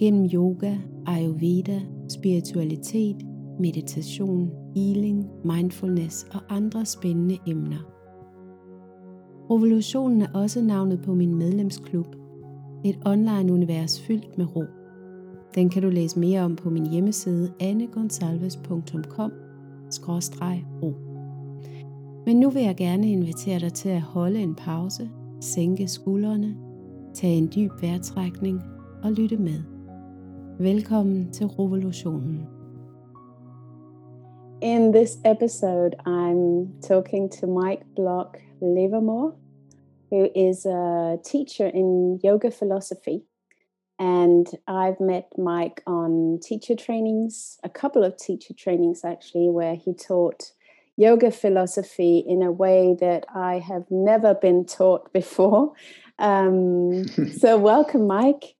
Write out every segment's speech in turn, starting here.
gennem yoga, ayurveda, spiritualitet, meditation, healing, mindfulness og andre spændende emner. Revolutionen er også navnet på min medlemsklub, et online-univers fyldt med ro. Den kan du læse mere om på min hjemmeside annegonsalves.com-ro. Men nu vil jeg gerne invitere dig til at holde en pause, sænke skuldrene, tage en dyb vejrtrækning og lytte med. Velkommen til Revolutionen. In this episode, I'm talking to Mike Block Livermore, who is a teacher in yoga philosophy. And I've met Mike on teacher trainings, a couple of teacher trainings actually, where he taught yoga philosophy in a way that I have never been taught before. Um, so, welcome, Mike.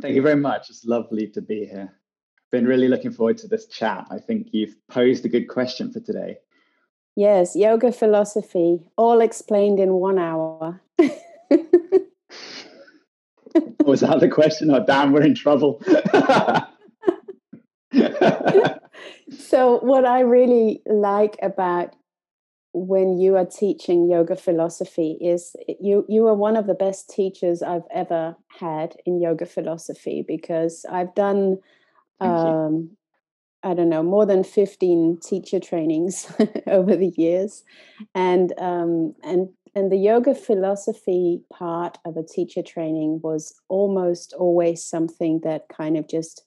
Thank you very much. It's lovely to be here. Been really looking forward to this chat. I think you've posed a good question for today. Yes, yoga philosophy, all explained in one hour. Was that the question? Oh, damn, we're in trouble. so, what I really like about when you are teaching yoga philosophy is you you are one of the best teachers I've ever had in yoga philosophy because I've done um, I don't know more than 15 teacher trainings over the years. And um, and and the yoga philosophy part of a teacher training was almost always something that kind of just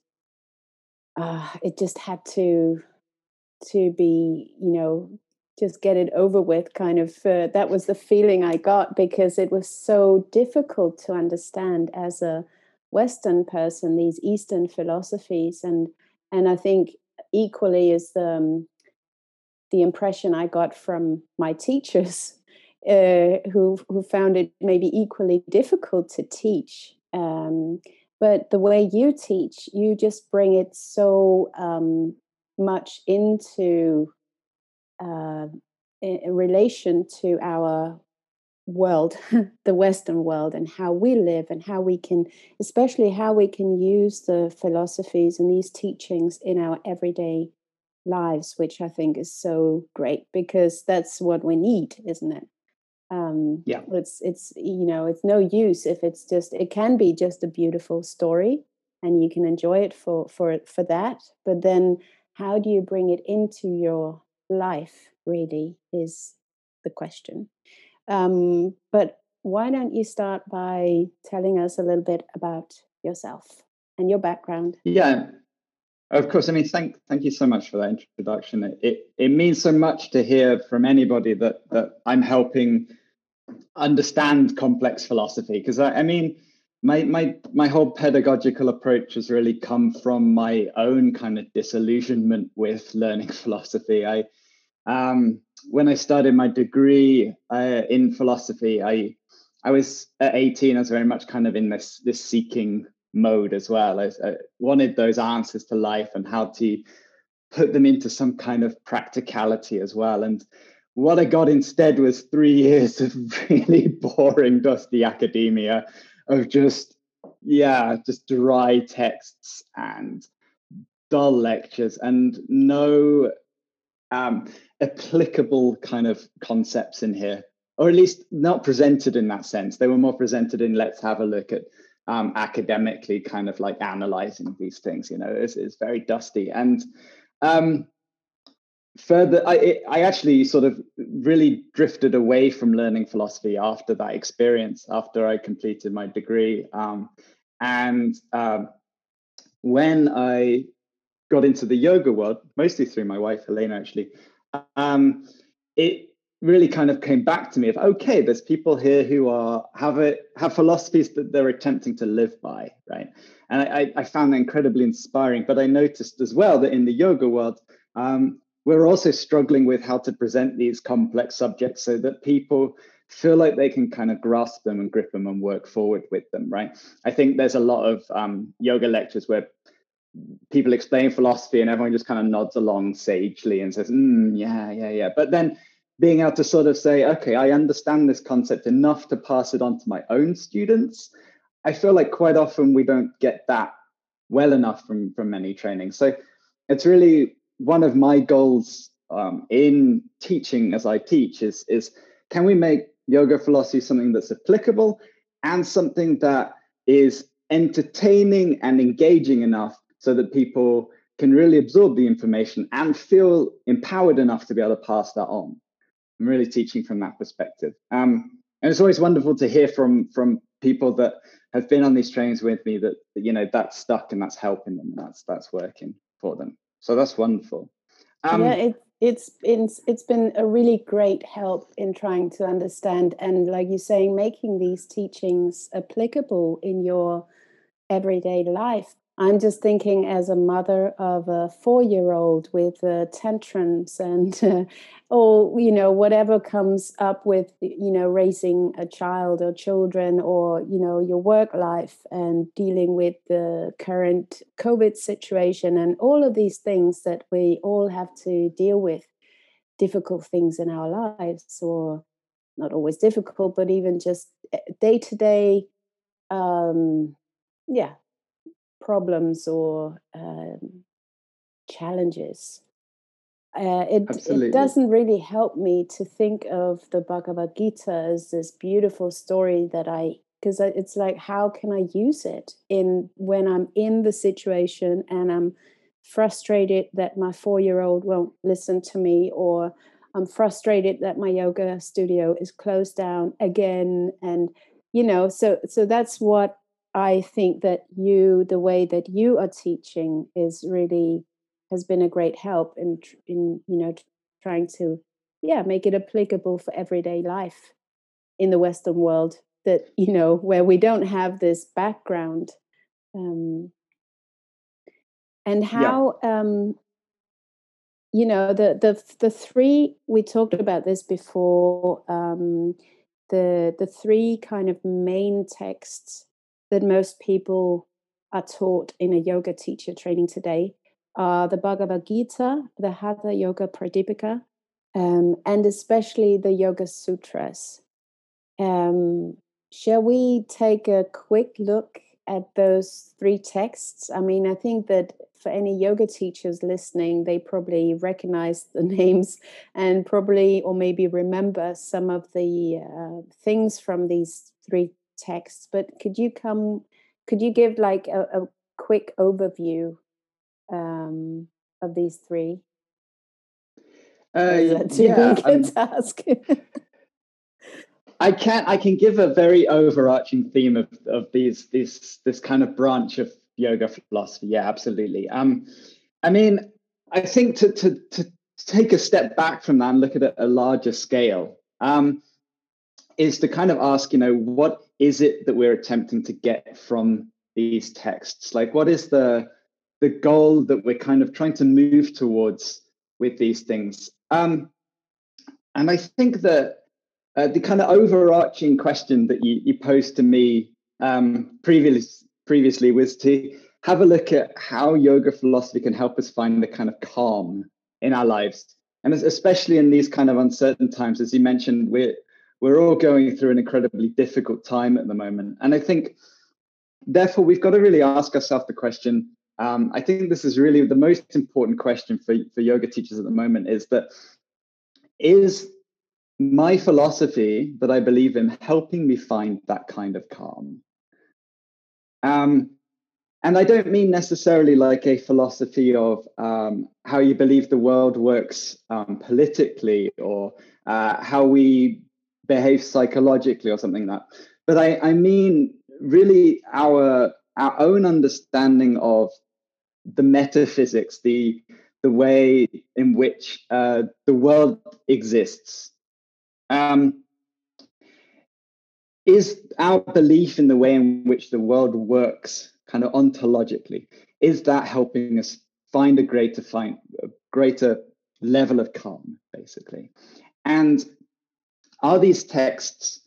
uh, it just had to to be you know just get it over with kind of uh, that was the feeling i got because it was so difficult to understand as a western person these eastern philosophies. And and i think equally is the um, the impression i got from my teachers uh, who who found it maybe equally difficult to teach. Um, but the way you teach you just bring it so um, much into uh, in relation to our world, the Western world, and how we live, and how we can, especially how we can use the philosophies and these teachings in our everyday lives, which I think is so great because that's what we need, isn't it? Um, yeah, it's it's you know it's no use if it's just it can be just a beautiful story and you can enjoy it for for for that, but then how do you bring it into your life really is the question. Um, but why don't you start by telling us a little bit about yourself and your background? Yeah, of course. I mean, thank thank you so much for that introduction. It it, it means so much to hear from anybody that that I'm helping understand complex philosophy because I, I mean my my my whole pedagogical approach has really come from my own kind of disillusionment with learning philosophy. I um, when I started my degree uh, in philosophy, I I was at 18. I was very much kind of in this this seeking mode as well. I, I wanted those answers to life and how to put them into some kind of practicality as well. And what I got instead was three years of really boring, dusty academia of just yeah, just dry texts and dull lectures and no um, applicable kind of concepts in here, or at least not presented in that sense. They were more presented in let's have a look at um, academically kind of like analyzing these things. You know, it's, it's very dusty. And um, further, I, I actually sort of really drifted away from learning philosophy after that experience, after I completed my degree. Um, and um, when I got into the yoga world, mostly through my wife, Helena, actually, um, it really kind of came back to me of okay there's people here who are have it have philosophies that they're attempting to live by right? And i, I found that incredibly inspiring but i noticed as well that in the yoga world um, we're also struggling with how to present these complex subjects so that people feel like they can kind of grasp them and grip them and work forward with them right? I think there's a lot of um, yoga lectures where people explain philosophy and everyone just kind of nods along sagely and says mm, yeah yeah yeah but then being able to sort of say, okay, I understand this concept enough to pass it on to my own students. I feel like quite often we don't get that well enough from from many trainings. So it's really one of my goals um, in teaching as I teach is is can we make yoga philosophy something that's applicable and something that is entertaining and engaging enough so that people can really absorb the information and feel empowered enough to be able to pass that on. I'm really teaching from that perspective. Um, and it's always wonderful to hear from from people that have been on these trains with me that, you know that's stuck and that's helping them that's that's working for them. So that's wonderful. Um, yeah, it, it's it's it's been a really great help in trying to understand and like you're saying, making these teachings applicable in your everyday life I'm just thinking as a mother of a four year old with uh, tantrums and, uh, you know, whatever comes up with, you know, raising a child or children or, you know, your work life and dealing with the current COVID situation and all of these things that we all have to deal with, difficult things in our lives or not always difficult, but even just day to day. Um, yeah, problems or um, challenges. Uh, it, it doesn't really help me to think of the Bhagavad Gita as this beautiful story that I because it's like how can I use it in when I'm in the situation and I'm frustrated that my four year old won't listen to me or I'm frustrated that my yoga studio is closed down again and you know so so that's what I think that you, the way that you are teaching, is really has been a great help in in you know trying to yeah make it applicable for everyday life in the Western world. That you know where we don't have this background, um, and how yeah. um, you know the the the three we talked about this before. Um, the the three kind of main texts that most people are taught in a yoga teacher training today are the Bhagavad Gita, the Hatha Yoga Pradipika, um, and especially the Yoga Sutras. Um, shall we take a quick look at those three texts? I mean, I think that for any yoga teachers listening, they probably recognize the names and probably, or maybe remember some of the uh, things from these three texts, but could you come? Could you give like a, a quick overview um, of these three? Uh, yeah, um, task. I can I can give a very overarching theme of, of these these this kind of branch of yoga philosophy. Yeah, absolutely. Um, I mean, I think to to to take a step back from that and look at a, a larger scale um, is to kind of ask, you know, what is it that we're attempting to get from these texts? Like, what is the the goal that we're kind of trying to move towards with these things? Um, and I think that uh, the kind of overarching question that you, you posed to me um, previous, previously was to have a look at how yoga philosophy can help us find the kind of calm in our lives. And especially in these kind of uncertain times, as you mentioned, we're we're all going through an incredibly difficult time at the moment. And I think, therefore, we've got to really ask ourselves the question. Um, I think this is really the most important question for, for yoga teachers at the moment is that is my philosophy that I believe in helping me find that kind of calm? Um, and I don't mean necessarily like a philosophy of um, how you believe the world works um, politically or uh, how we behave psychologically or something like that. But I, I mean really our our own understanding of the metaphysics, the the way in which uh, the world exists, Um, is our belief in the way in which the world works kind of ontologically is that helping us find a greater find a greater level of calm basically and are these texts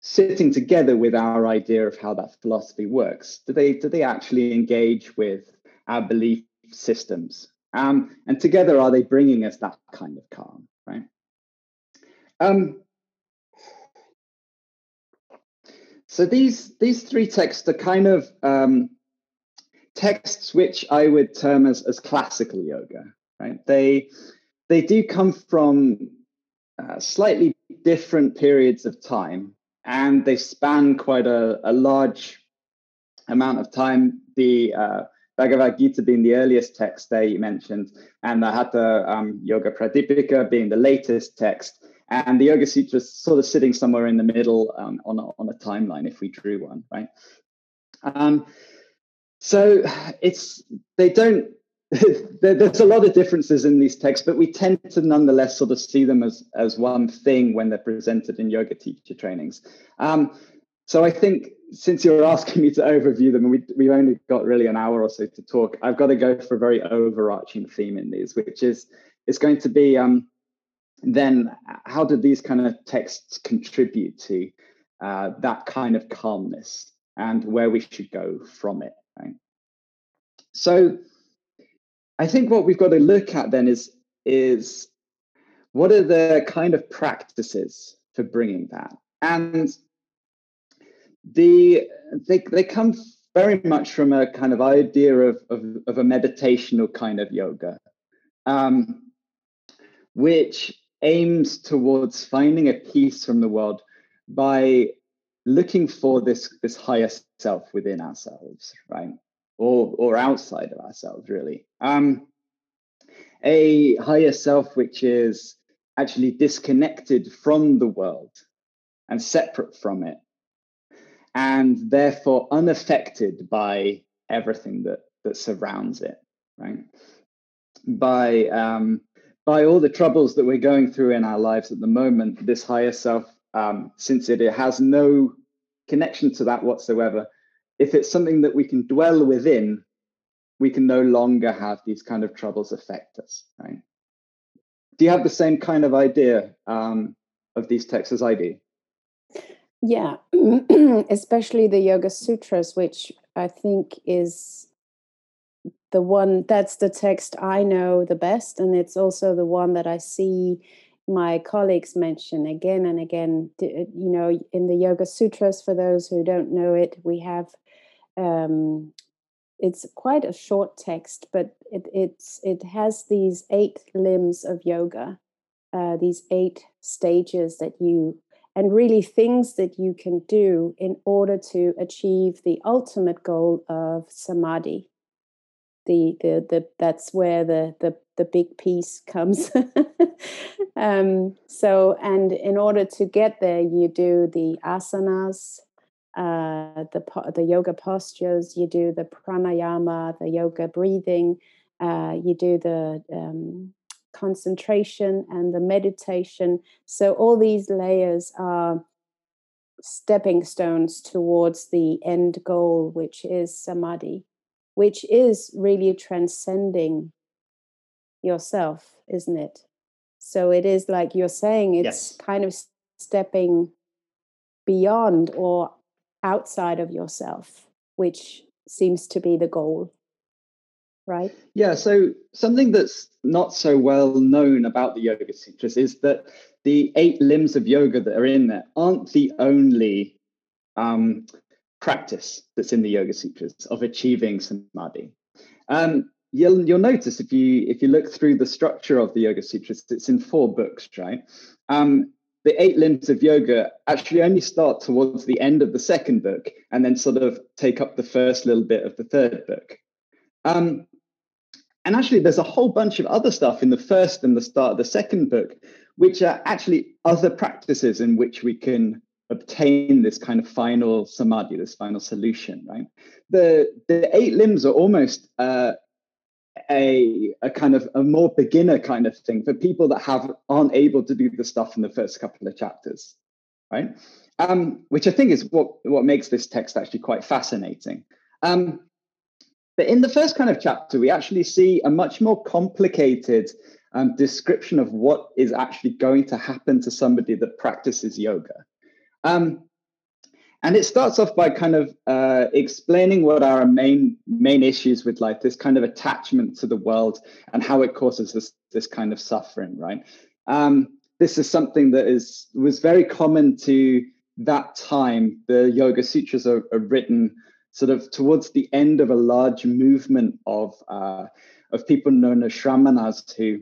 sitting together with our idea of how that philosophy works? Do they do they actually engage with our belief systems? Um, and together are they bringing us that kind of calm right? Um, so these these three texts are kind of um, texts which I would term as, as classical yoga, right? They they do come from uh, slightly different periods of time, and they span quite a, a large amount of time. The uh, Bhagavad Gita being the earliest text there you mentioned, and the Hatha um, Yoga Pradipika being the latest text and the Yoga Sutras sort of sitting somewhere in the middle um, on, a, on a timeline if we drew one, right? Um, so it's they don't. there's a lot of differences in these texts, but we tend to nonetheless sort of see them as as one thing when they're presented in yoga teacher trainings. Um, so I think since you're asking me to overview them, and we we've only got really an hour or so to talk, I've got to go for a very overarching theme in these, which is it's going to be um, then how do these kind of texts contribute to uh, that kind of calmness and where we should go from it right so i think what we've got to look at then is is what are the kind of practices for bringing that? And the they, they come very much from a kind of idea of, of, of a meditational kind of yoga um, which aims towards finding a peace from the world by looking for this this higher self within ourselves right or or outside of ourselves really. Um a higher self which is actually disconnected from the world and separate from it and therefore unaffected by everything that that surrounds it right? By um by all the troubles that we're going through in our lives at the moment, this higher self, um, since it, it has no connection to that whatsoever, if it's something that we can dwell within, we can no longer have these kind of troubles affect us, right? Do you have the same kind of idea um, of these texts as I do? Yeah, especially the Yoga Sutras, which I think is the one that's the text I know the best, and it's also the one that I see my colleagues mention again and again. Uh, you know, in the Yoga Sutras, for those who don't know it, we have um, it's quite a short text, but it it's it has these eight limbs of yoga, uh, these eight stages that you and really things that you can do in order to achieve the ultimate goal of samadhi the the, the that's where the the the big peace comes. um, so, and in order to get there, you do the asanas, uh, the the yoga postures. You do the pranayama, the yoga breathing. Uh, you do the um, concentration and the meditation. So all these layers are stepping stones towards the end goal, which is samadhi which is really transcending yourself, isn't it? So it is like you're saying, it's yes. kind of stepping beyond or outside of yourself, which seems to be the goal. Right? Yeah. So something that's not so well known about the Yoga Sutras is that the eight limbs of yoga that are in there aren't the only um, practice that's in the Yoga Sutras of achieving samadhi. Um, you'll you'll notice if you if you look through the structure of the Yoga Sutras, it's in four books, right? Um, the eight limbs of yoga actually only start towards the end of the second book and then sort of take up the first little bit of the third book. Um, and actually, there's a whole bunch of other stuff in the first and the start of the second book, which are actually other practices in which we can obtain this kind of final samadhi, this final solution, right? The the eight limbs are almost uh, a, a kind of a more beginner kind of thing for people that have aren't able to do the stuff in the first couple of chapters, right? Um, which I think is what what makes this text actually quite fascinating. Um, but in the first kind of chapter, we actually see a much more complicated um, description of what is actually going to happen to somebody that practices yoga. Um, and it starts off by kind of uh, explaining what our main main issues with life, this kind of attachment to the world and how it causes this this kind of suffering, right? Um, this is something that is was very common to that time. The Yoga Sutras are, are written sort of towards the end of a large movement of uh, of people known as Shramanas who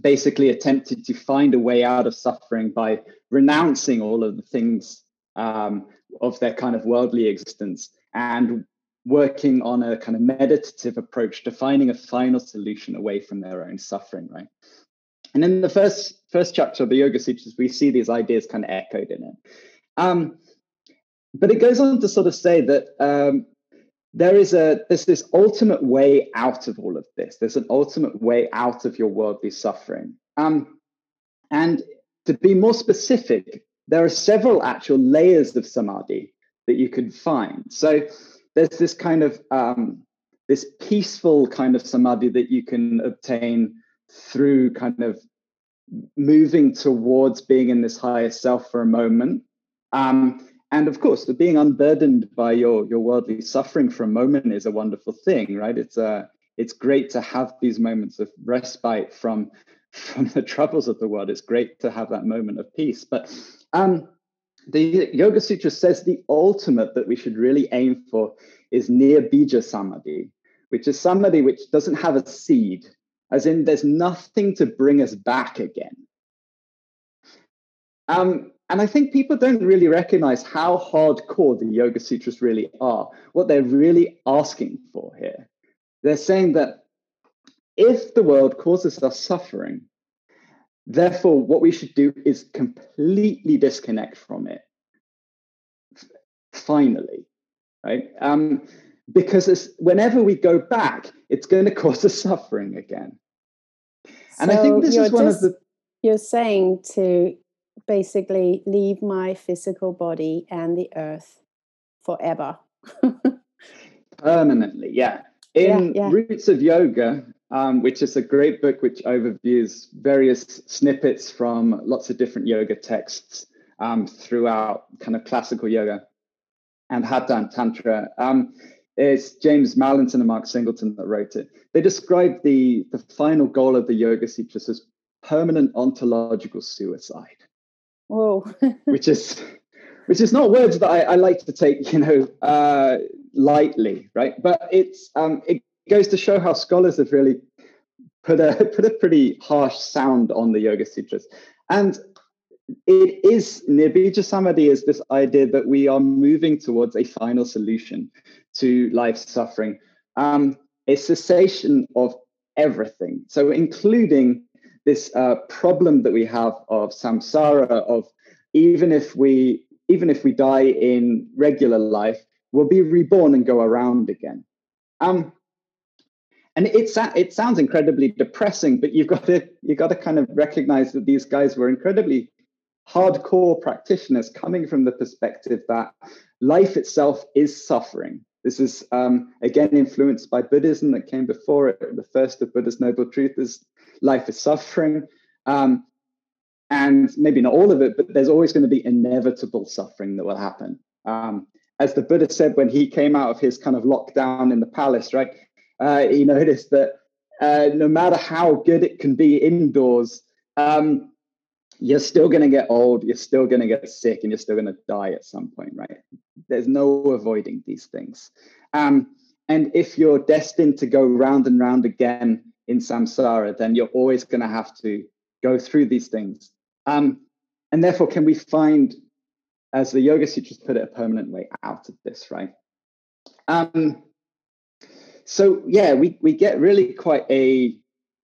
basically attempted to find a way out of suffering by renouncing all of the things um, of their kind of worldly existence and working on a kind of meditative approach to finding a final solution away from their own suffering, right? And in the first first chapter of the Yoga Sutras, we see these ideas kind of echoed in it. Um, but it goes on to sort of say that um, there is a there's this ultimate way out of all of this. There's an ultimate way out of your worldly suffering. Um, and to be more specific, there are several actual layers of samadhi that you can find. So there's this kind of um, this peaceful kind of samadhi that you can obtain through kind of moving towards being in this higher self for a moment. Um, and of course, the being unburdened by your your worldly suffering for a moment is a wonderful thing, right? It's a uh, it's great to have these moments of respite from from the troubles of the world. It's great to have that moment of peace. But um, the Yoga Sutra says the ultimate that we should really aim for is nirbija samadhi, which is samadhi which doesn't have a seed, as in there's nothing to bring us back again. Um, and I think people don't really recognize how hardcore the Yoga Sutras really are, what they're really asking for here. They're saying that if the world causes us suffering, therefore, what we should do is completely disconnect from it. Finally, right? Um, because whenever we go back, it's going to cause us suffering again. And so I think this is one just, of the. You're saying to basically leave my physical body and the earth forever. Permanently, yeah. In yeah, yeah. Roots of Yoga, um, which is a great book which overviews various snippets from lots of different yoga texts um, throughout kind of classical yoga and Hatha and Tantra. Um, it's James Mallinson and Mark Singleton that wrote it. They describe the, the final goal of the Yoga Sutras as permanent ontological suicide. Whoa. which is which is not words that I, I like to take, you know, uh, lightly, right? But it's um, it goes to show how scholars have really put a put a pretty harsh sound on the Yoga Sutras, and it is Nirbija Samadhi is this idea that we are moving towards a final solution to life's suffering, um, a cessation of everything, so including this uh, problem that we have of samsara of even if we even if we die in regular life we'll be reborn and go around again. Um, and it's it sounds incredibly depressing but you've got to you've got to kind of recognize that these guys were incredibly hardcore practitioners coming from the perspective that life itself is suffering this is um, again influenced by buddhism that came before it the first of buddha's noble truth is life is suffering. Um, and maybe not all of it, but there's always going to be inevitable suffering that will happen. Um, as the Buddha said when he came out of his kind of lockdown in the palace, right? Uh, he noticed that uh, no matter how good it can be indoors, um, you're still going to get old, you're still going to get sick, and you're still going to die at some point, right? There's no avoiding these things. Um, and if you're destined to go round and round again in samsara, then you're always going to have to go through these things. Um, and therefore, can we find, as the Yoga Sutras put it, a permanent way out of this, right? Um, so yeah, we, we get really quite a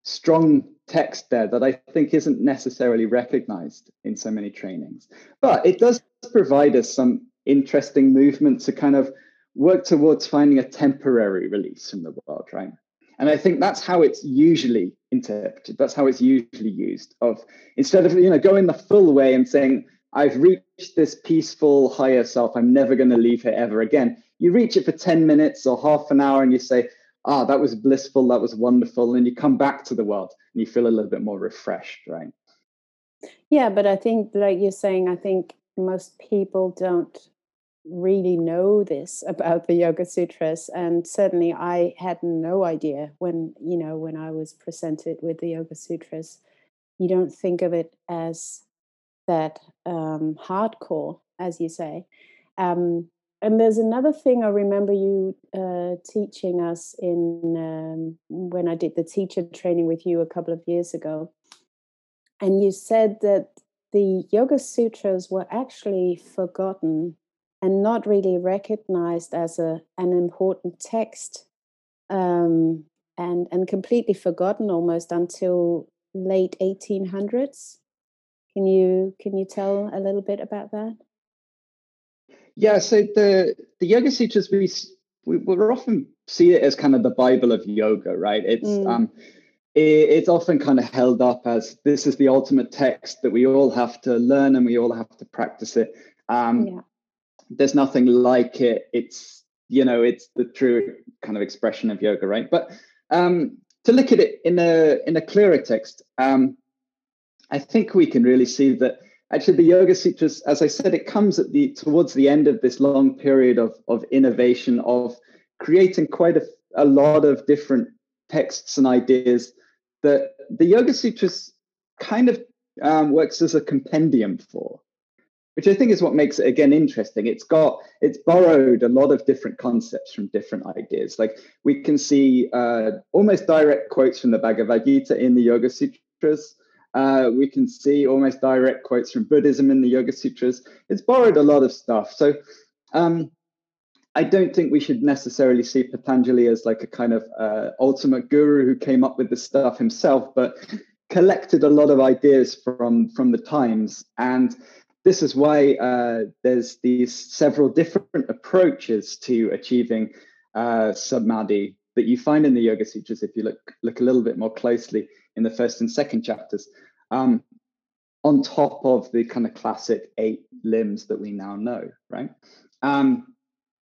strong text there that I think isn't necessarily recognized in so many trainings. But it does provide us some interesting movement to kind of work towards finding a temporary release from the world, right? And I think that's how it's usually interpreted. That's how it's usually used. Of instead of you know going the full way and saying, I've reached this peaceful higher self, I'm never going to leave here ever again. You reach it for 10 minutes or half an hour and you say, ah, that was blissful, that was wonderful. And you come back to the world and you feel a little bit more refreshed, right? Yeah, but I think, like you're saying, I think most people don't really know this about the Yoga Sutras. And certainly I had no idea when, you know, when I was presented with the Yoga Sutras. You don't think of it as that um, hardcore, as you say. Um, and there's another thing I remember you uh, teaching us in um, when I did the teacher training with you a couple of years ago. And you said that the Yoga Sutras were actually forgotten and not really recognized as a, an important text um, and, and completely forgotten almost until late 1800s. Can you can you tell a little bit about that? Yeah, so the the Yoga Sutras we we often see it as kind of the Bible of yoga, right? It's mm. um it, it's often kind of held up as this is the ultimate text that we all have to learn and we all have to practice it. Um, yeah. There's nothing like it. It's you know it's the true kind of expression of yoga, right? But um, to look at it in a in a clearer text, um, I think we can really see that actually the yoga sutras as i said it comes at the towards the end of this long period of of innovation of creating quite a, a lot of different texts and ideas that the yoga sutras kind of um, works as a compendium for which i think is what makes it again interesting. It's got it's borrowed a lot of different concepts from different ideas. Like we can see uh, almost direct quotes from the bhagavad gita in the yoga sutras uh, we can see almost direct quotes from Buddhism in the Yoga Sutras. It's borrowed a lot of stuff. So um, I don't think we should necessarily see Patanjali as like a kind of uh, ultimate guru who came up with this stuff himself, but collected a lot of ideas from from the times. And this is why uh, there's these several different approaches to achieving uh, samadhi that you find in the Yoga Sutras if you look look a little bit more closely in the first and second chapters, um, on top of the kind of classic eight limbs that we now know, right? Um,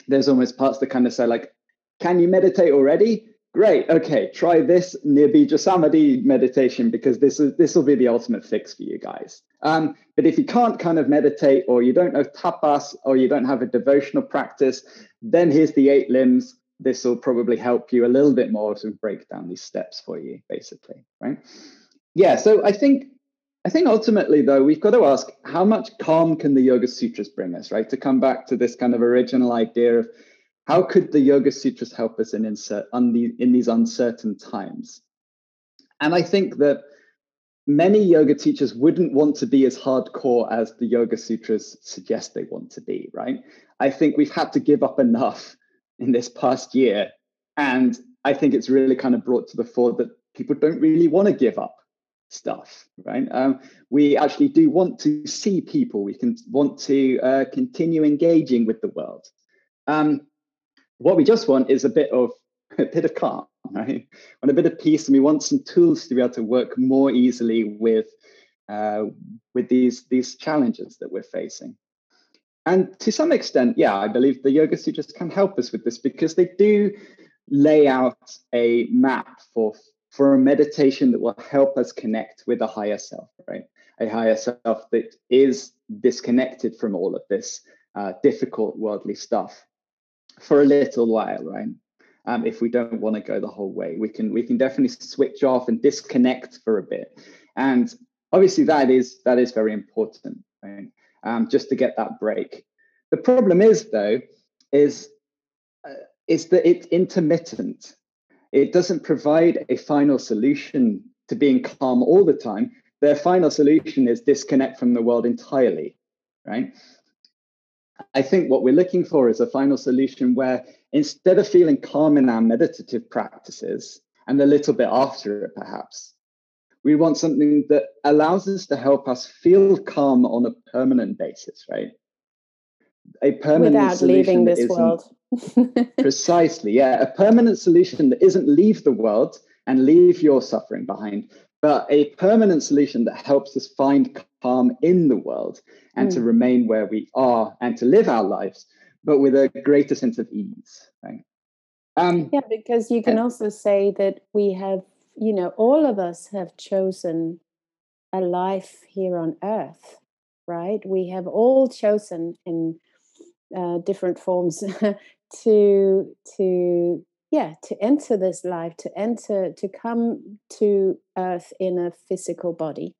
there's almost parts that kind of say, like, can you meditate already? Great. Okay, try this Nirbija Samadhi meditation because this is this will be the ultimate fix for you guys. Um, but if you can't kind of meditate, or you don't know tapas, or you don't have a devotional practice, then here's the eight limbs this will probably help you a little bit more to break down these steps for you, basically, right? Yeah, so I think I think ultimately though we've got to ask how much calm can the Yoga Sutras bring us, right? To come back to this kind of original idea of how could the Yoga Sutras help us in insert the, in these uncertain times? And I think that many yoga teachers wouldn't want to be as hardcore as the Yoga Sutras suggest they want to be, right? I think we've had to give up enough in this past year. And I think it's really kind of brought to the fore that people don't really want to give up stuff, right? Um, we actually do want to see people. We can want to uh, continue engaging with the world. Um, what we just want is a bit of a bit of calm, right? Want a bit of peace, and we want some tools to be able to work more easily with uh, with these these challenges that we're facing. And to some extent, yeah, I believe the Yoga Sutras can help us with this because they do lay out a map for for a meditation that will help us connect with a higher self, right? A higher self that is disconnected from all of this uh, difficult worldly stuff for a little while, right? Um, if we don't want to go the whole way, we can we can definitely switch off and disconnect for a bit, and obviously that is that is very important, right? Um, just to get that break. The problem is, though, is uh, is that it's intermittent. It doesn't provide a final solution to being calm all the time. Their final solution is disconnect from the world entirely, right? I think what we're looking for is a final solution where instead of feeling calm in our meditative practices and a little bit after it, perhaps, we want something that allows us to help us feel calm on a permanent basis, right? a permanent without leaving this world. precisely, yeah, a permanent solution that isn't leave the world and leave your suffering behind, but a permanent solution that helps us find calm in the world and mm. to remain where we are and to live our lives, but with a greater sense of ease. Right? Um, yeah, because you can also say that we have, you know, all of us have chosen a life here on earth, right? We have all chosen in uh, different forms to to yeah to enter this life to enter to come to earth in a physical body.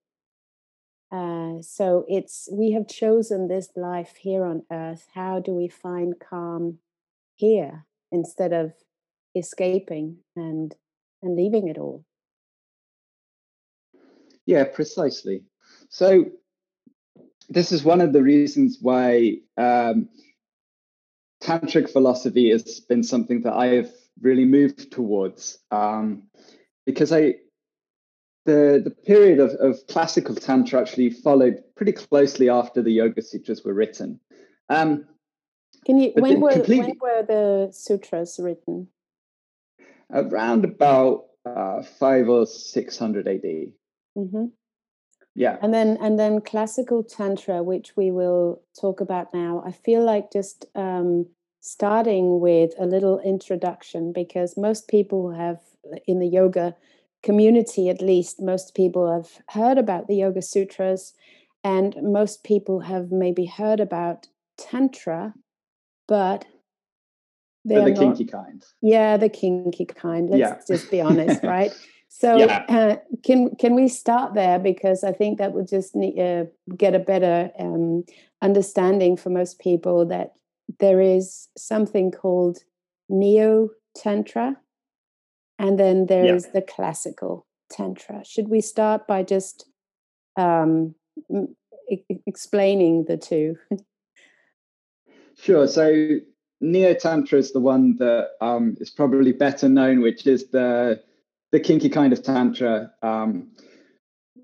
Uh, so it's we have chosen this life here on earth. How do we find calm here instead of escaping and and leaving it all yeah precisely so this is one of the reasons why um, tantric philosophy has been something that i have really moved towards um, because I the the period of, of classical tantra actually followed pretty closely after the Yoga Sutras were written. Um, Can you when were when were the sutras written? Around about uh, five or six hundred AD. Mm-hmm. Yeah, and then and then classical tantra, which we will talk about now. I feel like just um, starting with a little introduction because most people have, in the yoga community at least, most people have heard about the Yoga Sutras and most people have maybe heard about Tantra, but they're the kinky not, kind. Yeah, the kinky kind. Let's yeah. just be honest, right? So yeah. uh, can can we start there because I think that would just need, uh, get a better um, understanding for most people that there is something called neo tantra and then there yeah. is the classical tantra should we start by just um, e- explaining the two sure so neo tantra is the one that um, is probably better known which is the the kinky kind of tantra um,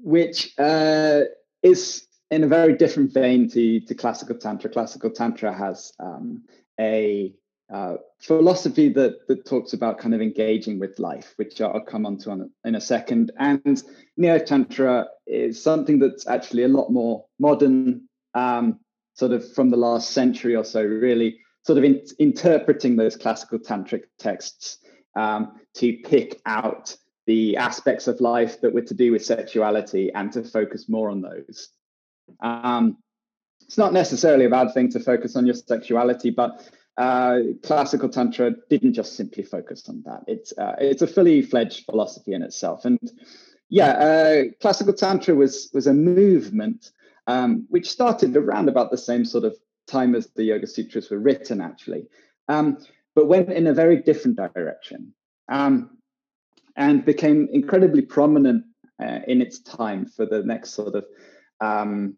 which uh, is in a very different vein to, to classical tantra. Classical tantra has um, a uh, philosophy that that talks about kind of engaging with life, which I'll come on to on, in a second. And neo tantra is something that's actually a lot more modern, um, sort of from the last century or so, really sort of in, interpreting those classical tantric texts um, to pick out the aspects of life that were to do with sexuality and to focus more on those. Um, it's not necessarily a bad thing to focus on your sexuality, but uh, classical tantra didn't just simply focus on that. It's uh, it's a fully fledged philosophy in itself, and yeah, uh, classical tantra was was a movement um, which started around about the same sort of time as the Yoga Sutras were written, actually, um, but went in a very different direction um, and became incredibly prominent uh, in its time for the next sort of um,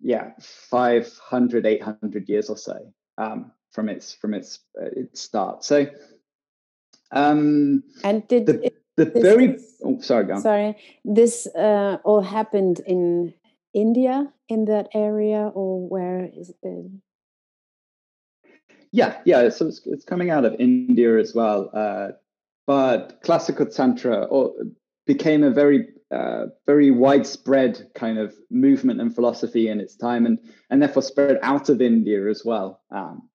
yeah 500 800 years or so um, from its from its uh, its start. So um and did the, it, the very oh, sorry go on. sorry. This uh, all happened in india in that area or where is it yeah yeah so it's, it's coming out of india as well uh, but classical tantra or became a very uh, very widespread kind of movement and philosophy in its time, and and therefore spread out of India as well. Um,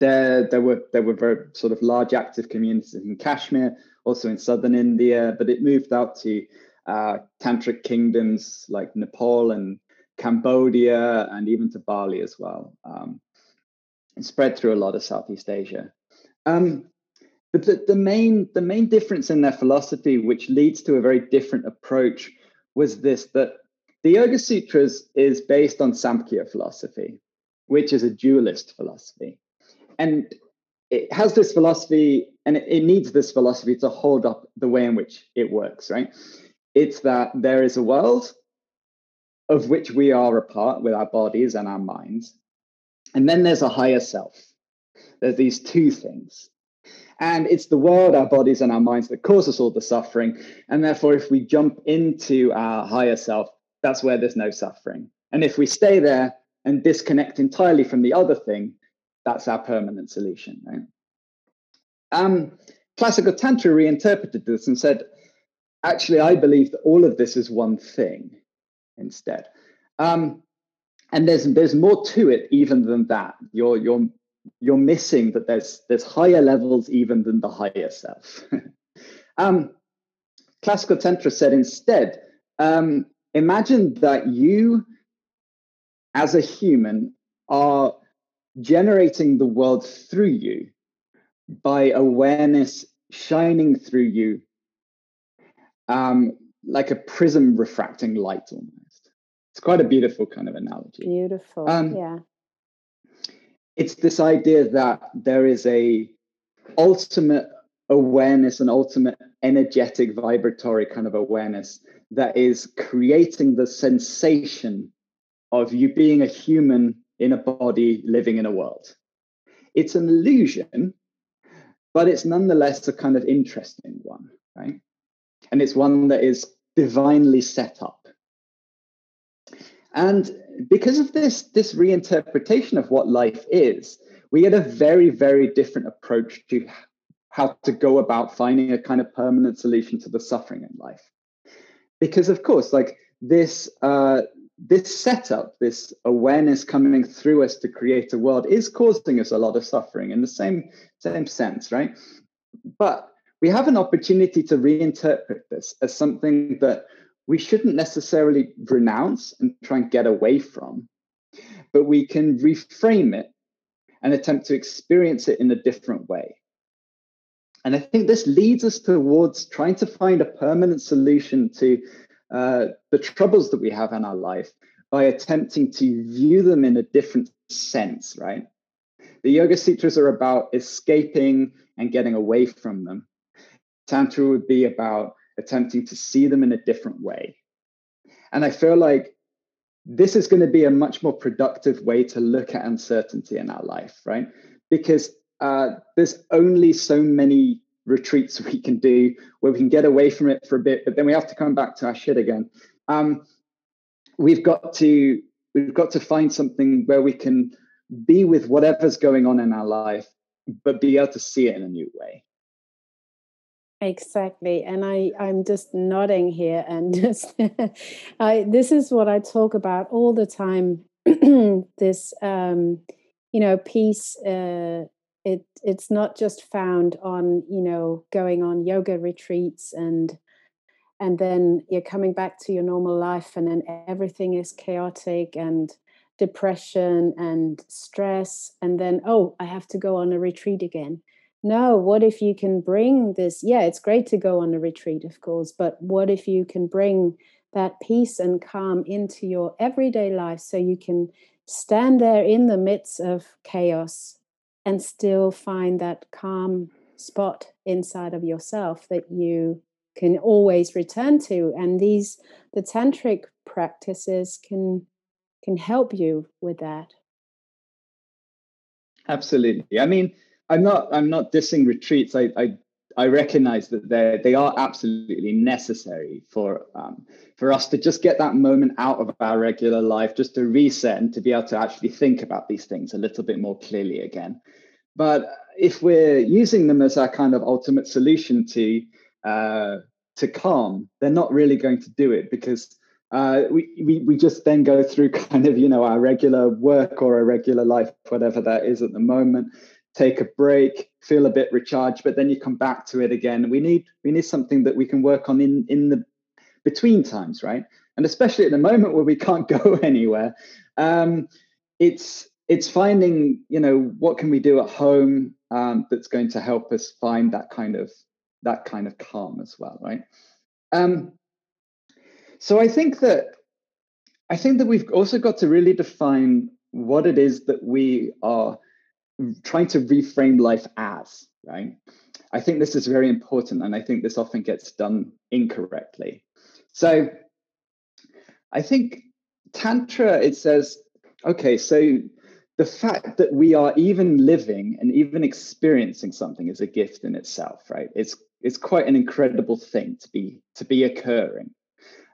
there, there were there were very sort of large active communities in Kashmir, also in southern India, but it moved out to uh, tantric kingdoms like Nepal and Cambodia, and even to Bali as well. Um, spread through a lot of Southeast Asia. Um, but the, the main the main difference in their philosophy, which leads to a very different approach, was this that the Yoga Sutras is based on Samkhya philosophy, which is a dualist philosophy. And it has this philosophy and it, it needs this philosophy to hold up the way in which it works, right? It's that there is a world of which we are a part with our bodies and our minds. And then there's a higher self. There's these two things. And it's the world, our bodies, and our minds that cause us all the suffering. And therefore, if we jump into our higher self, that's where there's no suffering. And if we stay there and disconnect entirely from the other thing, that's our permanent solution, right? Um, classical Tantra reinterpreted this and said, actually, I believe that all of this is one thing instead. Um, and there's there's more to it even than that. You're you're you're missing that there's there's higher levels even than the higher self. um, classical tantra said instead, um, imagine that you, as a human, are generating the world through you by awareness shining through you um, like a prism refracting light almost. It's quite a beautiful kind of analogy. Beautiful. Um, yeah. It's this idea that there is a ultimate awareness and ultimate energetic vibratory kind of awareness that is creating the sensation of you being a human in a body living in a world. It's an illusion, but it's nonetheless a kind of interesting one, right? And it's one that is divinely set up. And because of this, this reinterpretation of what life is, we had a very, very different approach to how to go about finding a kind of permanent solution to the suffering in life. Because of course, like this uh, this setup, this awareness coming through us to create a world is causing us a lot of suffering in the same same sense, right? But we have an opportunity to reinterpret this as something that we shouldn't necessarily renounce and try and get away from, but we can reframe it and attempt to experience it in a different way. And I think this leads us towards trying to find a permanent solution to uh, the troubles that we have in our life by attempting to view them in a different sense, right? The Yoga Sutras are about escaping and getting away from them. Tantra would be about attempting to see them in a different way. And I feel like this is going to be a much more productive way to look at uncertainty in our life, right? Because uh, there's only so many retreats we can do where we can get away from it for a bit, but then we have to come back to our shit again. Um, we've got to we've got to find something where we can be with whatever's going on in our life, but be able to see it in a new way. Exactly, and I I'm just nodding here, and just I this is what I talk about all the time. this um, you know peace uh, it it's not just found on you know going on yoga retreats and and then you're coming back to your normal life and then everything is chaotic and depression and stress and then oh i have to go on a retreat again no what if you can bring this yeah it's great to go on a retreat of course but what if you can bring that peace and calm into your everyday life so you can stand there in the midst of chaos and still find that calm spot inside of yourself that you can always return to? And these the tantric practices can can help you with that. Absolutely. I mean i'm not i'm not dissing retreats i i, I recognize that they they are absolutely necessary for um, for us to just get that moment out of our regular life just to reset and to be able to actually think about these things a little bit more clearly again but if we're using them as our kind of ultimate solution to uh, to calm, they're not really going to do it because uh, we, we we just then go through kind of you know our regular work or our regular life, whatever that is at the moment. Take a break, feel a bit recharged, but then you come back to it again. We need we need something that we can work on in in the between times, right? And especially at the moment where we can't go anywhere, um, it's it's finding you know what can we do at home um, that's going to help us find that kind of that kind of calm as well right um, so i think that i think that we've also got to really define what it is that we are trying to reframe life as right? I think this is very important and i think this often gets done incorrectly. So i think tantra it says okay so the fact that we are even living and even experiencing something is a gift in itself right? It's it's quite an incredible thing to be to be occurring.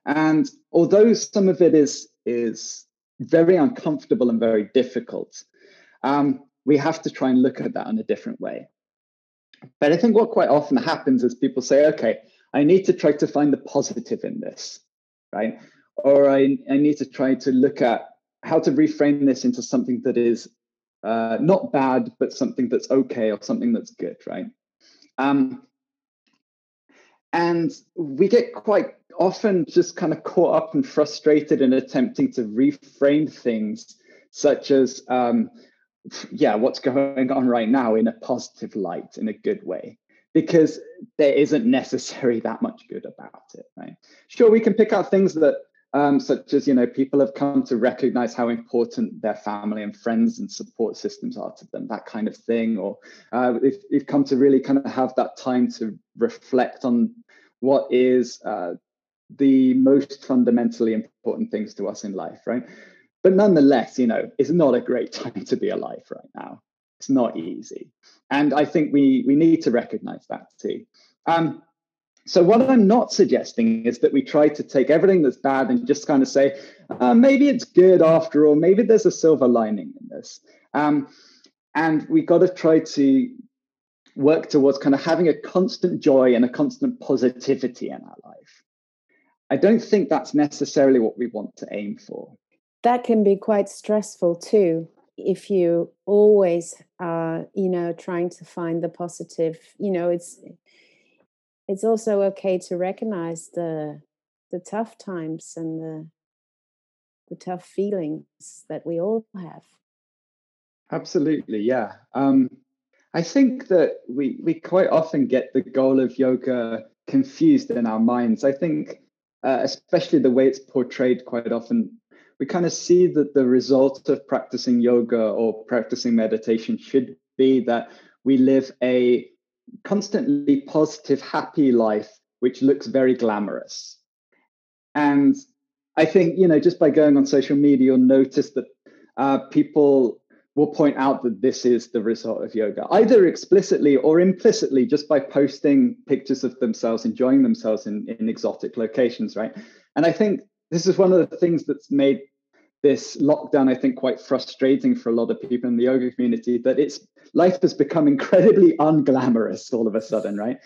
And although some of it is is very uncomfortable and very difficult, um, we have to try and look at that in a different way. But I think what quite often happens is people say, okay, I need to try to find the positive in this, right? Or I, I need to try to look at how to reframe this into something that is uh, not bad, but something that's okay or something that's good, right? Um, and we get quite often just kind of caught up and frustrated in attempting to reframe things, such as, um, yeah, what's going on right now in a positive light, in a good way, because there isn't necessarily that much good about it, right? Sure, we can pick out things that um, such as you know people have come to recognize how important their family and friends and support systems are to them that kind of thing or uh, if you've come to really kind of have that time to reflect on what is uh, the most fundamentally important things to us in life right but nonetheless you know it's not a great time to be alive right now it's not easy and i think we we need to recognize that too um, so what I'm not suggesting is that we try to take everything that's bad and just kind of say, uh, maybe it's good after all. Maybe there's a silver lining in this. Um, and we got to try to work towards kind of having a constant joy and a constant positivity in our life. I don't think that's necessarily what we want to aim for. That can be quite stressful too if you always are you know trying to find the positive you know it's it's also okay to recognize the the tough times and the the tough feelings that we all have. Absolutely yeah. Um, i think that we we quite often get the goal of yoga confused in our minds. I think uh, especially the way it's portrayed quite often we kind of see that the result of practicing yoga or practicing meditation should be that we live a constantly positive, happy life, which looks very glamorous. And I think, you know, just by going on social media, you'll notice that uh, people will point out that this is the result of yoga, either explicitly or implicitly, just by posting pictures of themselves enjoying themselves in, in exotic locations, right? And I think this is one of the things that's made this lockdown, I think, quite frustrating for a lot of people in the yoga community that it's life has become incredibly unglamorous all of a sudden, right?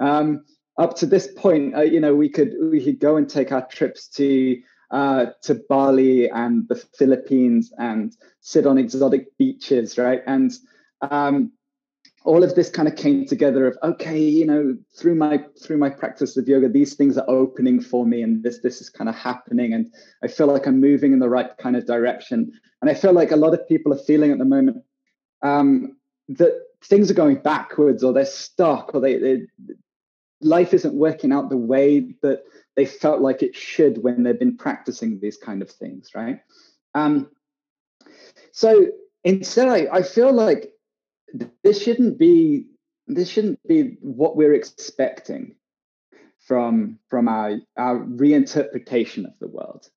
Um, up to this point, uh, you know, we could we could go and take our trips to uh, to Bali and the Philippines and sit on exotic beaches, right? And um, all of this kind of came together of okay you know through my through my practice of yoga these things are opening for me and this this is kind of happening and i feel like i'm moving in the right kind of direction. And i feel like a lot of people are feeling at the moment um, that things are going backwards or they're stuck or they, they life isn't working out the way that they felt like it should when they've been practicing these kind of things right? Um, so instead I, I feel like this shouldn't be this shouldn't be what we're expecting from from our our reinterpretation of the world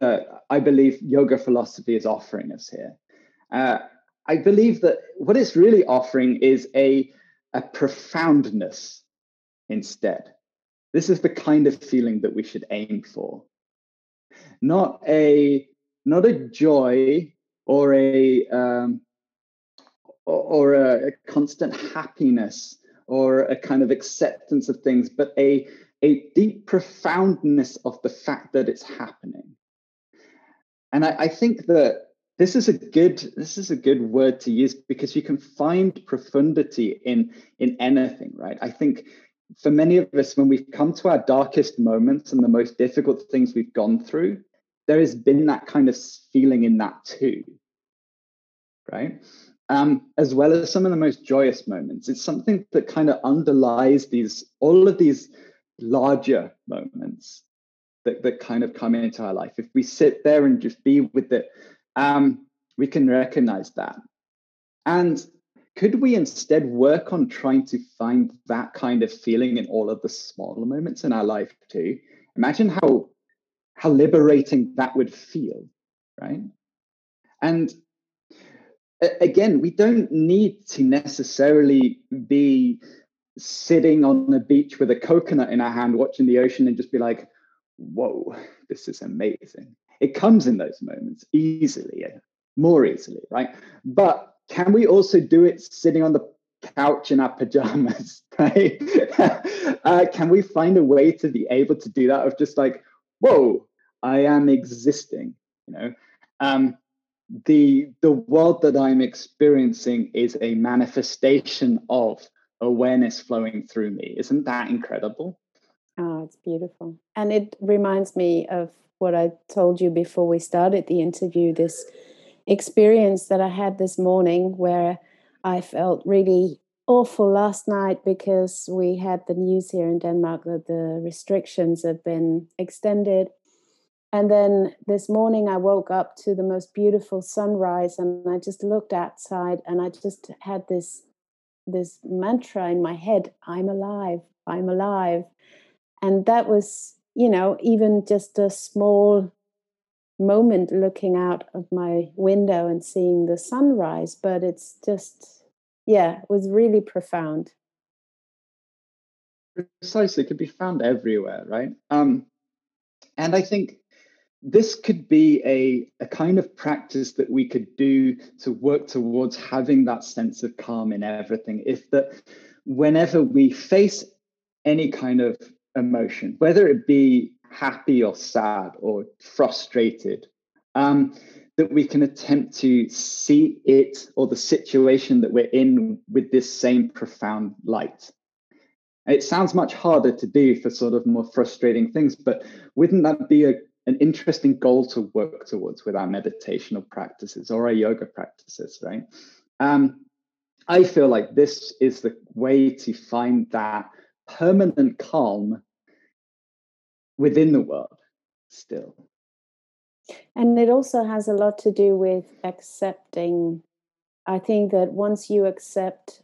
that I believe yoga philosophy is offering us here. Uh, I believe that what it's really offering is a a profoundness instead. This is the kind of feeling that we should aim for, not a not a joy or a um, or, a, a constant happiness or a kind of acceptance of things, but a, a deep profoundness of the fact that it's happening. And I, I think that this is a good this is a good word to use because you can find profundity in in anything right i think for many of us when we've come to our darkest moments and the most difficult things we've gone through there has been that kind of feeling in that too right um, as well as some of the most joyous moments. It's something that kind of underlies these all of these larger moments that, that kind of come into our life. If we sit there and just be with it, um, we can recognize that. And could we instead work on trying to find that kind of feeling in all of the smaller moments in our life too? Imagine how how liberating that would feel, right? And again, we don't need to necessarily be sitting on the beach with a coconut in our hand, watching the ocean, and just be like, whoa, this is amazing. It comes in those moments easily, more easily, right? But can we also do it sitting on the couch in our pajamas, right? uh, can we find a way to be able to do that of just like, whoa, I am existing, you know? Um, the the world that I'm experiencing is a manifestation of awareness flowing through me. Isn't that incredible? Oh, it's beautiful. And it reminds me of what I told you before we started the interview this experience that I had this morning where I felt really awful last night because we had the news here in Denmark that the restrictions have been extended. And then this morning I woke up to the most beautiful sunrise and I just looked outside and I just had this this mantra in my head, I'm alive, I'm alive. And that was, you know, even just a small moment looking out of my window and seeing the sunrise, but it's just, yeah, it was really profound. Precisely, it could be found everywhere, right? Um, and I think this could be a, a kind of practice that we could do to work towards having that sense of calm in everything. If that whenever we face any kind of emotion, whether it be happy or sad or frustrated, um, that we can attempt to see it or the situation that we're in with this same profound light. It sounds much harder to do for sort of more frustrating things, but wouldn't that be a, an interesting goal to work towards with our meditational practices or our yoga practices, right? Um, I feel like this is the way to find that permanent calm within the world still. And it also has a lot to do with accepting. I think that once you accept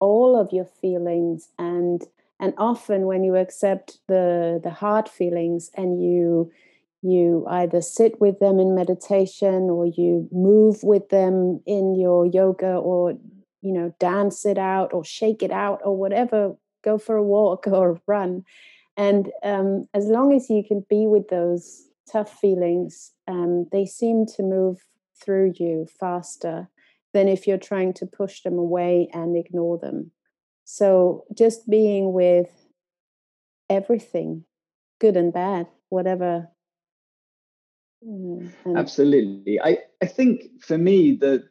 all of your feelings and and often when you accept the the hard feelings and you you either sit with them in meditation or you move with them in your yoga or you know dance it out or shake it out or whatever go for a walk or run and um, as long as you can be with those tough feelings, um, they seem to move through you faster than if you're trying to push them away and ignore them. So just being with everything, good and bad, whatever. Mm, Absolutely. I, I think for me, that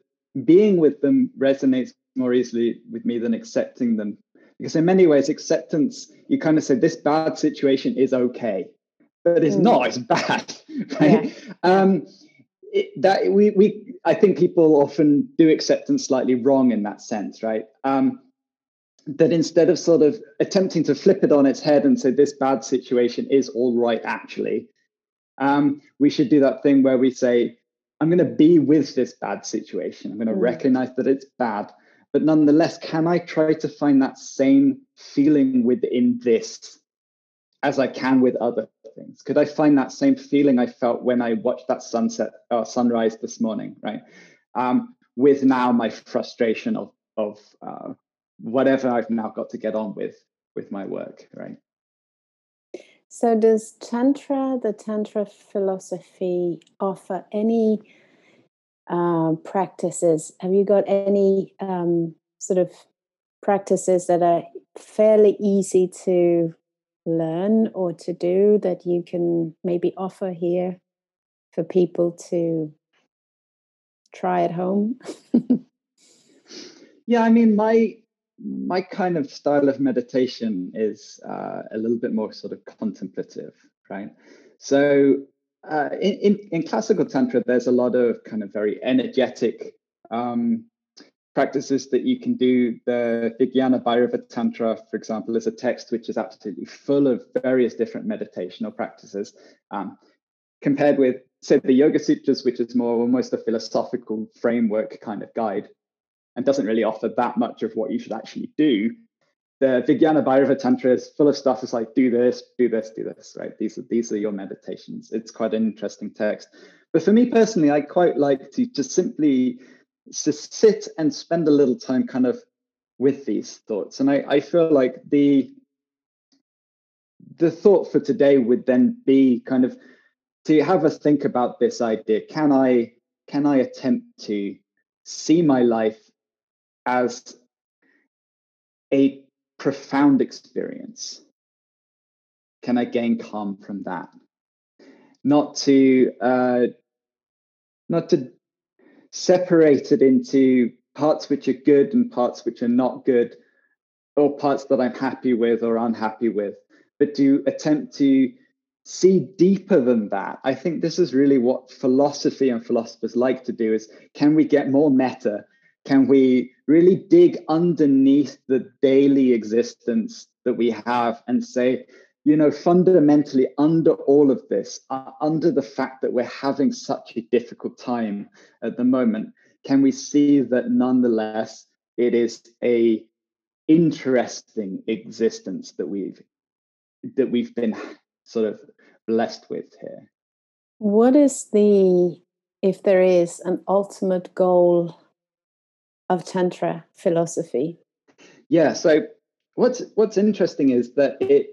being with them resonates more easily with me than accepting them because in many ways acceptance you kind of say this bad situation is okay but it's mm. not it's bad right yeah. um it, that we we i think people often do acceptance slightly wrong in that sense right um that instead of sort of attempting to flip it on its head and say this bad situation is all right actually um, we should do that thing where we say i'm going to be with this bad situation i'm going to mm. recognize that it's bad but nonetheless, can I try to find that same feeling within this as I can with other things? Could I find that same feeling I felt when I watched that sunset or uh, sunrise this morning, right? Um, with now my frustration of of uh, whatever I've now got to get on with with my work, right? So, does Tantra, the Tantra philosophy, offer any um, practices. Have you got any um, sort of practices that are fairly easy to learn or to do that you can maybe offer here for people to try at home? yeah, I mean, my my kind of style of meditation is uh, a little bit more sort of contemplative, right? So uh, in, in, classical tantra, there's a lot of kind of very energetic um, practices that you can do. The Vijnana Bhairava Tantra, for example, is a text which is absolutely full of various different meditational practices. Um, compared with, say, the Yoga Sutras, which is more almost a philosophical framework kind of guide and doesn't really offer that much of what you should actually do the Vijnana Bhairava Tantra is full of stuff. It's like do this, do this, do this, right? These are these are your meditations. It's quite an interesting text. But for me personally, I quite like to just simply just sit and spend a little time kind of with these thoughts. And I, I feel like the the thought for today would then be kind of to have a think about this idea. Can I can I attempt to see my life as a profound experience? Can I gain calm from that? Not to uh, not to separate it into parts which are good and parts which are not good, or parts that I'm happy with or unhappy with, but to attempt to see deeper than that. I think this is really what philosophy and philosophers like to do is can we get more meta? Can we really dig underneath the daily existence that we have and say, you know, fundamentally under all of this, uh, under the fact that we're having such a difficult time at the moment, can we see that nonetheless it is a interesting existence that we've that we've been sort of blessed with here. What is the, if there is, an ultimate goal of Tantra philosophy? Yeah, so what's what's interesting is that it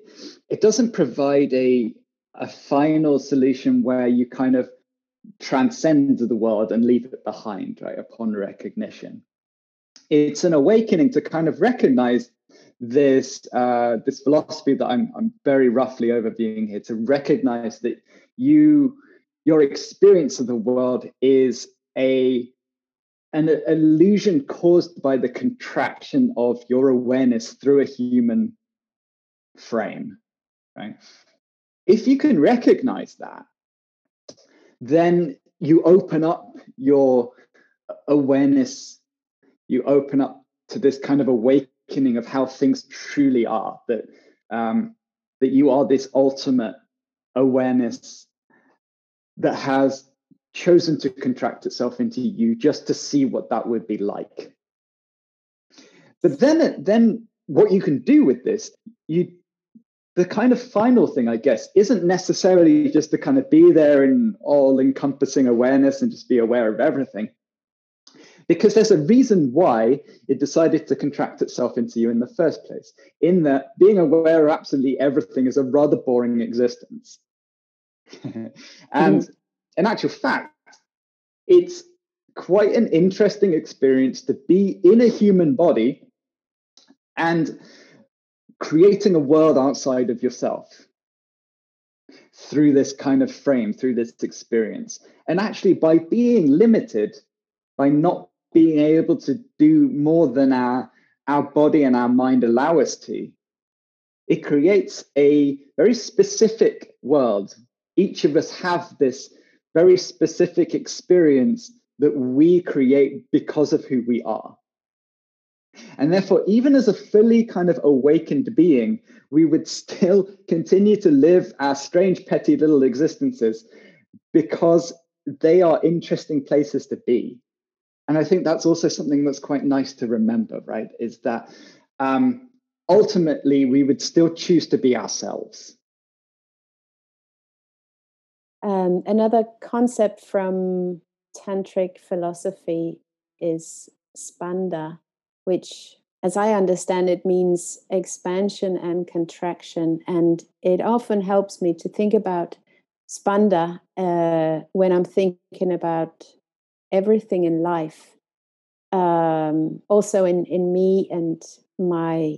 it doesn't provide a a final solution where you kind of transcend the world and leave it behind, right, upon recognition. It's an awakening to kind of recognize this uh, this philosophy that I'm I'm very roughly overviewing here to recognize that you your experience of the world is a an illusion caused by the contraction of your awareness through a human frame right? If you can recognize that then you open up your awareness you open up to this kind of awakening of how things truly are that um, that you are this ultimate awareness that has chosen to contract itself into you just to see what that would be like but then then what you can do with this you the kind of final thing i guess isn't necessarily just to kind of be there in all encompassing awareness and just be aware of everything because there's a reason why it decided to contract itself into you in the first place. In that being aware of absolutely everything is a rather boring existence. and mm-hmm. In actual fact, it's quite an interesting experience to be in a human body and creating a world outside of yourself through this kind of frame, through this experience. And actually, by being limited, by not being able to do more than our our body and our mind allow us to it creates a very specific world each of us have this very specific experience that we create because of who we are and therefore even as a fully kind of awakened being we would still continue to live our strange petty little existences because they are interesting places to be and I think that's also something that's quite nice to remember, right? Is that um, ultimately we would still choose to be ourselves. Um, another concept from tantric philosophy is spanda, which, as I understand it, means expansion and contraction. And it often helps me to think about spanda uh, when I'm thinking about everything in life um, also in in me and my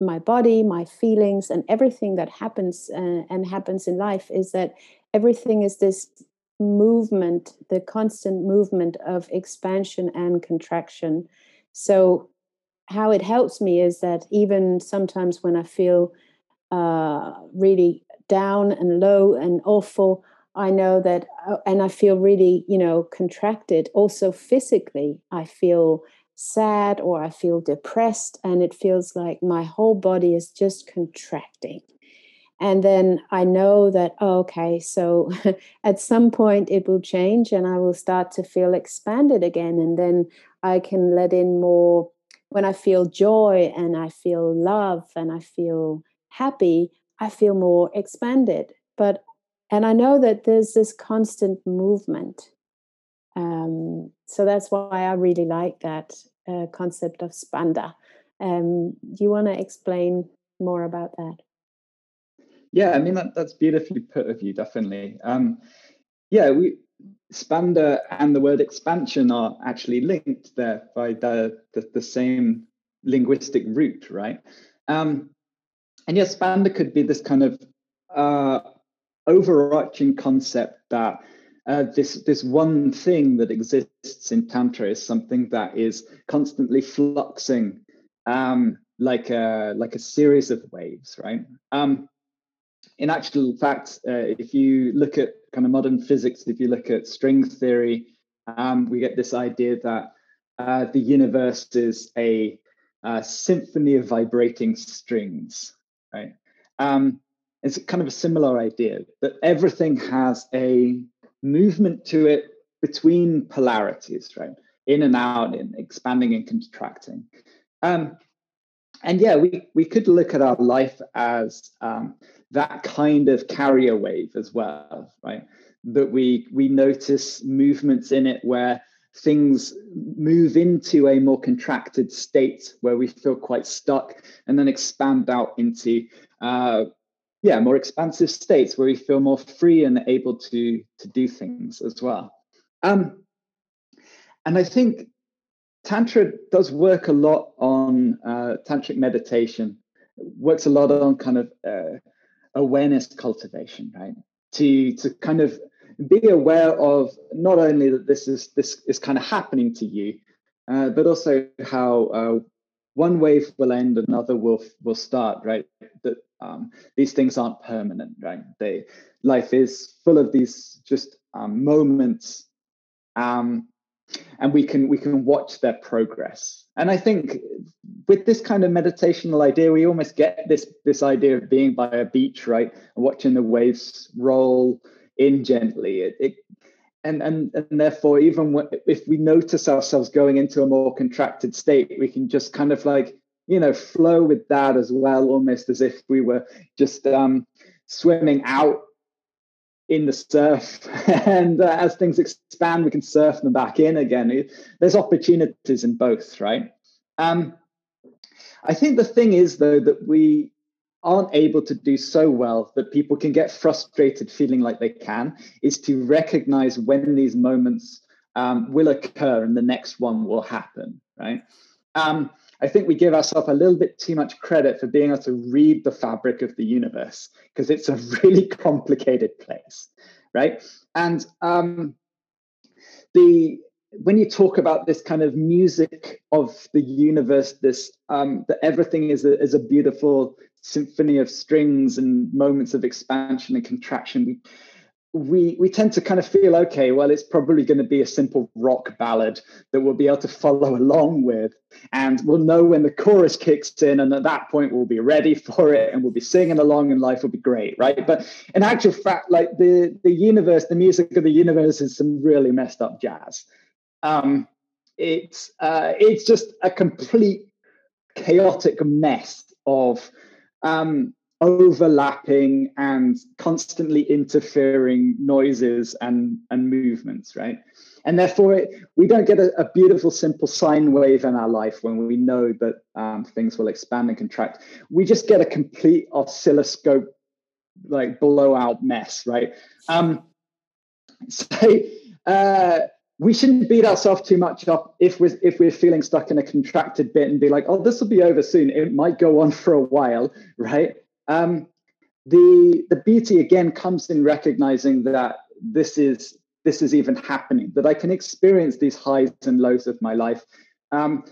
my body my feelings and everything that happens uh, and happens in life is that everything is this movement the constant movement of expansion and contraction so how it helps me is that even sometimes when i feel uh, really down and low and awful I know that, uh, and I feel really, you know, contracted. Also, physically, I feel sad or I feel depressed, and it feels like my whole body is just contracting. And then I know that, oh, okay, so at some point it will change and I will start to feel expanded again. And then I can let in more when I feel joy and I feel love and I feel happy, I feel more expanded. But and I know that there's this constant movement. Um, so that's why I really like that uh, concept of spanda. Um, do you want to explain more about that? Yeah, I mean that, that's beautifully put of you, definitely. Um, yeah, we Spanda and the word expansion are actually linked there by the, the, the same linguistic root, right? Um, and yes, Spanda could be this kind of uh, overarching concept that uh, this this one thing that exists in tantra is something that is constantly fluxing, um, like a like a series of waves, right? Um, in actual fact, uh, if you look at kind of modern physics, if you look at string theory, um, we get this idea that uh, the universe is a, a, symphony of vibrating strings, right? Um, it's kind of a similar idea that everything has a movement to it between polarities, right? In and out, in expanding and contracting. Um, and yeah, we, we could look at our life as um, that kind of carrier wave as well, right? That we we notice movements in it where things move into a more contracted state where we feel quite stuck and then expand out into uh, yeah more expansive states where we feel more free and able to to do things as well um, and i think tantra does work a lot on uh, tantric meditation works a lot on kind of uh, awareness cultivation, right? To to kind of be aware of not only that this is this is kind of happening to you, uh, but also how uh, one wave will end, another will will start, right? That um, these things aren't permanent, right? They life is full of these just um, moments, um, and we can we can watch their progress. And I think with this kind of meditational idea, we almost get this this idea of being by a beach, right, watching the waves roll in gently. It, it and and and therefore, even if we notice ourselves going into a more contracted state, we can just kind of like you know flow with that as well, almost as if we were just um, swimming out in the surf. And uh, as things expand we can surf them back in again. There's opportunities in both right? Um, I think the thing is, though, that we aren't able to do so well that people can get frustrated feeling like they can is to recognize when these moments um, will occur and the next one will happen, right? Um, I think we give ourselves a little bit too much credit for being able to read the fabric of the universe because it's a really complicated place, right? And um, the when you talk about this kind of music of the universe, this um, that everything is a, is a beautiful symphony of strings and moments of expansion and contraction. We we we tend to kind of feel okay. Well, it's probably going to be a simple rock ballad that we'll be able to follow along with, and we'll know when the chorus kicks in, and at that point we'll be ready for it, and we'll be singing along, and life will be great, right? But in actual fact, like the the universe, the music of the universe is some really messed up jazz um, it's uh, it's just a complete chaotic mess of um, overlapping and constantly interfering noises and and movements, right? And therefore, it, we don't get a, a, beautiful, simple sine wave in our life when we know that um, things will expand and contract. We just get a complete oscilloscope, like blowout mess, right? Um, so, uh, we shouldn't beat ourselves too much up if we're if we're feeling stuck in a contracted bit and be like, oh, this will be over soon. It might go on for a while, right? Um, the the beauty again comes in recognizing that this is this is even happening, that I can experience these highs and lows of my life. Um,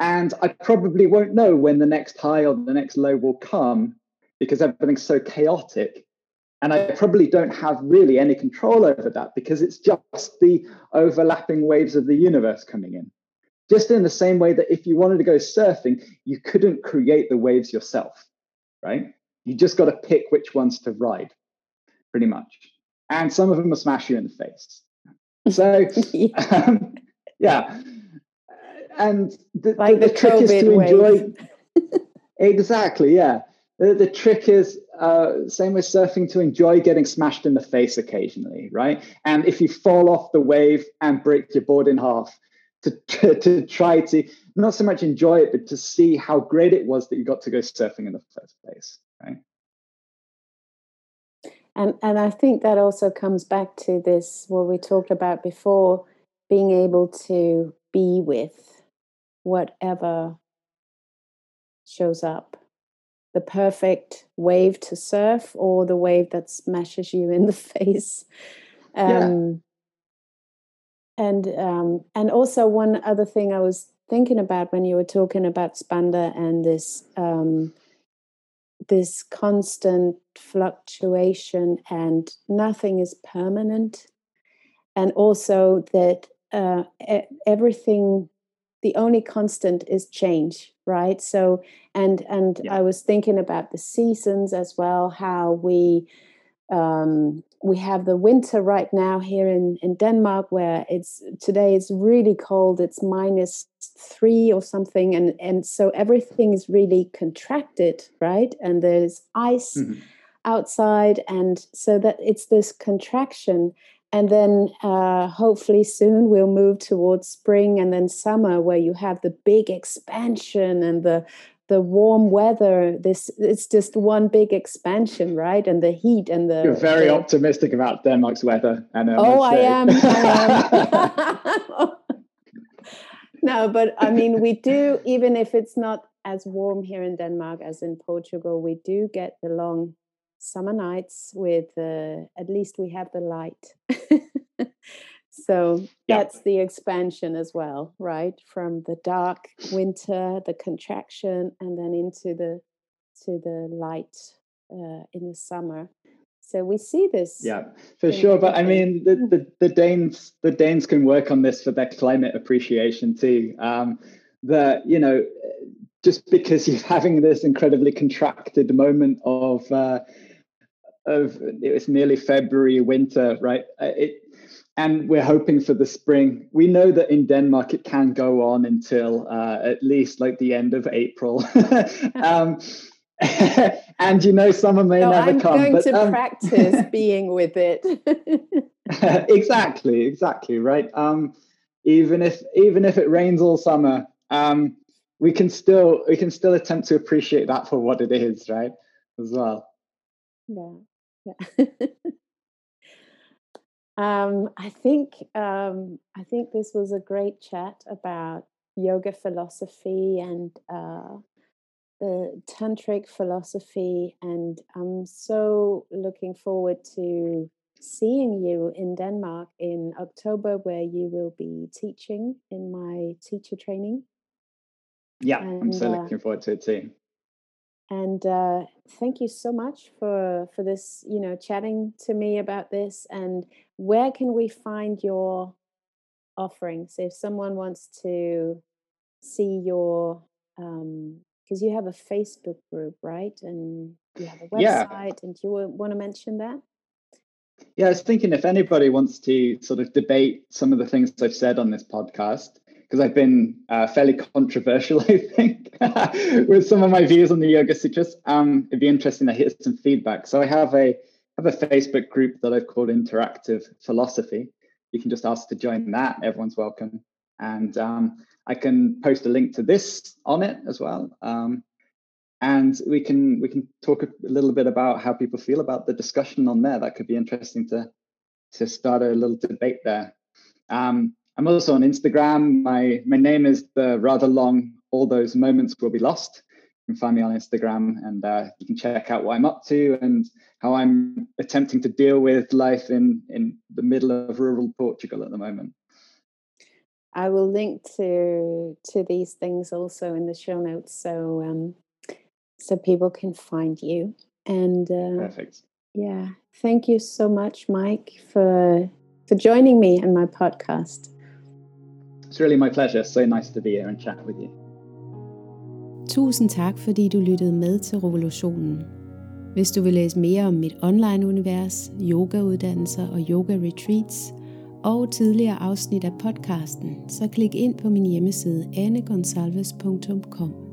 and I probably won't know when the next high or the next low will come because everything's so chaotic. And I probably don't have really any control over that because it's just the overlapping waves of the universe coming in. Just in the same way that if you wanted to go surfing, you couldn't create the waves yourself, right? You just got to pick which ones to ride, pretty much. And some of them will smash you in the face. So, um, yeah. And the, like the, the, trick is to enjoy. exactly, yeah. The, the trick is uh, same with surfing to enjoy getting smashed in the face occasionally, right? And if you fall off the wave and break your board in half, to, to try to not so much enjoy it, but to see how great it was that you got to go surfing in the first place, right? and and I think that also comes back to this what we talked about before, being able to be with whatever shows up the perfect wave to surf or the wave that smashes you in the face um, yeah. and um, and also one other thing i was thinking about when you were talking about spanda and this um, this constant fluctuation and nothing is permanent and also that uh, everything the only constant is change right so and and yeah. i was thinking about the seasons as well how we um, we have the winter right now here in, in Denmark where it's today it's really cold it's minus three or something and and so everything is really contracted right? And there's ice mm-hmm. outside and so that it's this contraction. And then uh, hopefully soon we'll move towards spring and then summer where you have the big expansion and the the warm weather. This it's just one big expansion right? And the heat and the you're very the, optimistic about denmark's weather and oh I am, I am. no but i mean we do even if it's not as warm here in denmark as in portugal we do get the long summer nights with uh, at least we have the light. So that's the expansion as well right? From the dark winter the contraction and then into the to the light uh, in the summer so we see this yeah for sure but i mean the, the, the danes the danes can work on this for their climate appreciation too um the you know just because you're having this incredibly contracted moment of uh, of it was nearly February, winter, right? Uh, it, and we're hoping for the spring. We know that in Denmark it can go on until uh, at least like the end of April. um, and you know, summer may no, never I'm come. I'm going to um, practice being with it. exactly, exactly, right. Um, even if even if it rains all summer, um, we can still we can still attempt to appreciate that for what it is, right? As well. Yeah. Yeah. um, I think um, I think this was a great chat about yoga philosophy and uh, the tantric philosophy, and I'm so looking forward to seeing you in Denmark in October, where you will be teaching in my teacher training. Yeah, and, I'm so uh, looking forward to it too. and uh, thank you so much for for this you know chatting to me about this. And where can we find your offerings? If someone wants to see your um because you have a facebook group right and you have a website yeah. and you want to mention that yeah i was thinking if anybody wants to sort of debate some of the things i've said on this podcast because I've been uh, fairly controversial, I think, with some of my views on the Yoga Sutras. Um, it'd be interesting to hear some feedback. So I have a have a Facebook group that I've called Interactive Philosophy. You can just ask to join that. Everyone's welcome, and um, I can post a link to this on it as well. Um, and we can we can talk a little bit about how people feel about the discussion on there. That could be interesting to to start a little debate there. Um, I'm also on Instagram. My my name is the rather long. All those moments will be lost. You can find me on Instagram, and uh, you can check out what I'm up to and how I'm attempting to deal with life in in the middle of rural Portugal at the moment. I will link to to these things also in the show notes, so um, so people can find you. And uh, perfect. Yeah, thank you so much, Mike, for for joining me in my podcast. It's really my pleasure. So nice to be here and chat with you. Tusind tak, fordi du lyttede med til Revolutionen. Hvis du vil læse mere om mit online-univers, yogauddannelser og yoga-retreats, og tidligere afsnit af podcasten, så klik ind på min hjemmeside annegonsalves.com.